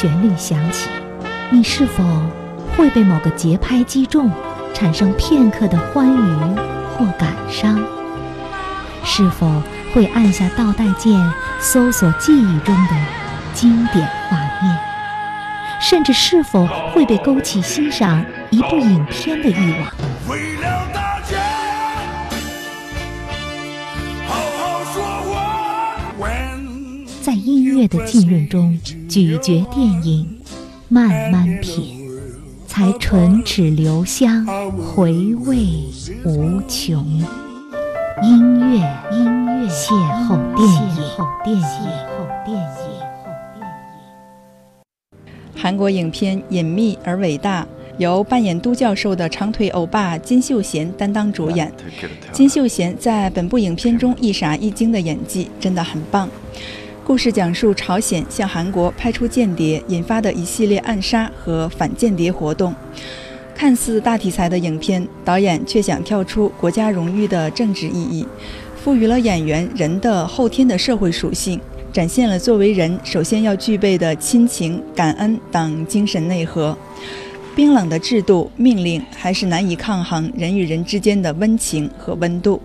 旋律响起，你是否会被某个节拍击中，产生片刻的欢愉或感伤？是否会按下倒带键，搜索记忆中的经典画面？甚至是否会被勾起欣赏一部影片的欲望？在音乐的浸润中咀嚼电影，慢慢品，才唇齿留香，回味无穷。音乐，音乐，邂逅电影，邂逅电影，邂逅电影。韩国影片《隐秘而伟大》由扮演都教授的长腿欧巴金秀贤担当主演。金秀贤在本部影片中一傻一惊的演技真的很棒。故事讲述朝鲜向韩国派出间谍引发的一系列暗杀和反间谍活动。看似大题材的影片，导演却想跳出国家荣誉的政治意义，赋予了演员人的后天的社会属性。展现了作为人首先要具备的亲情、感恩等精神内核。冰冷的制度命令还是难以抗衡人与人之间的温情和温度。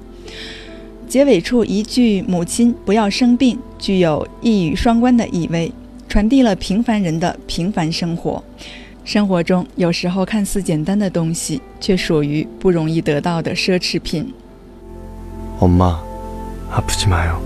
结尾处一句“母亲不要生病”，具有一语双关的意味，传递了平凡人的平凡生活。生活中有时候看似简单的东西，却属于不容易得到的奢侈品。엄마아프지마요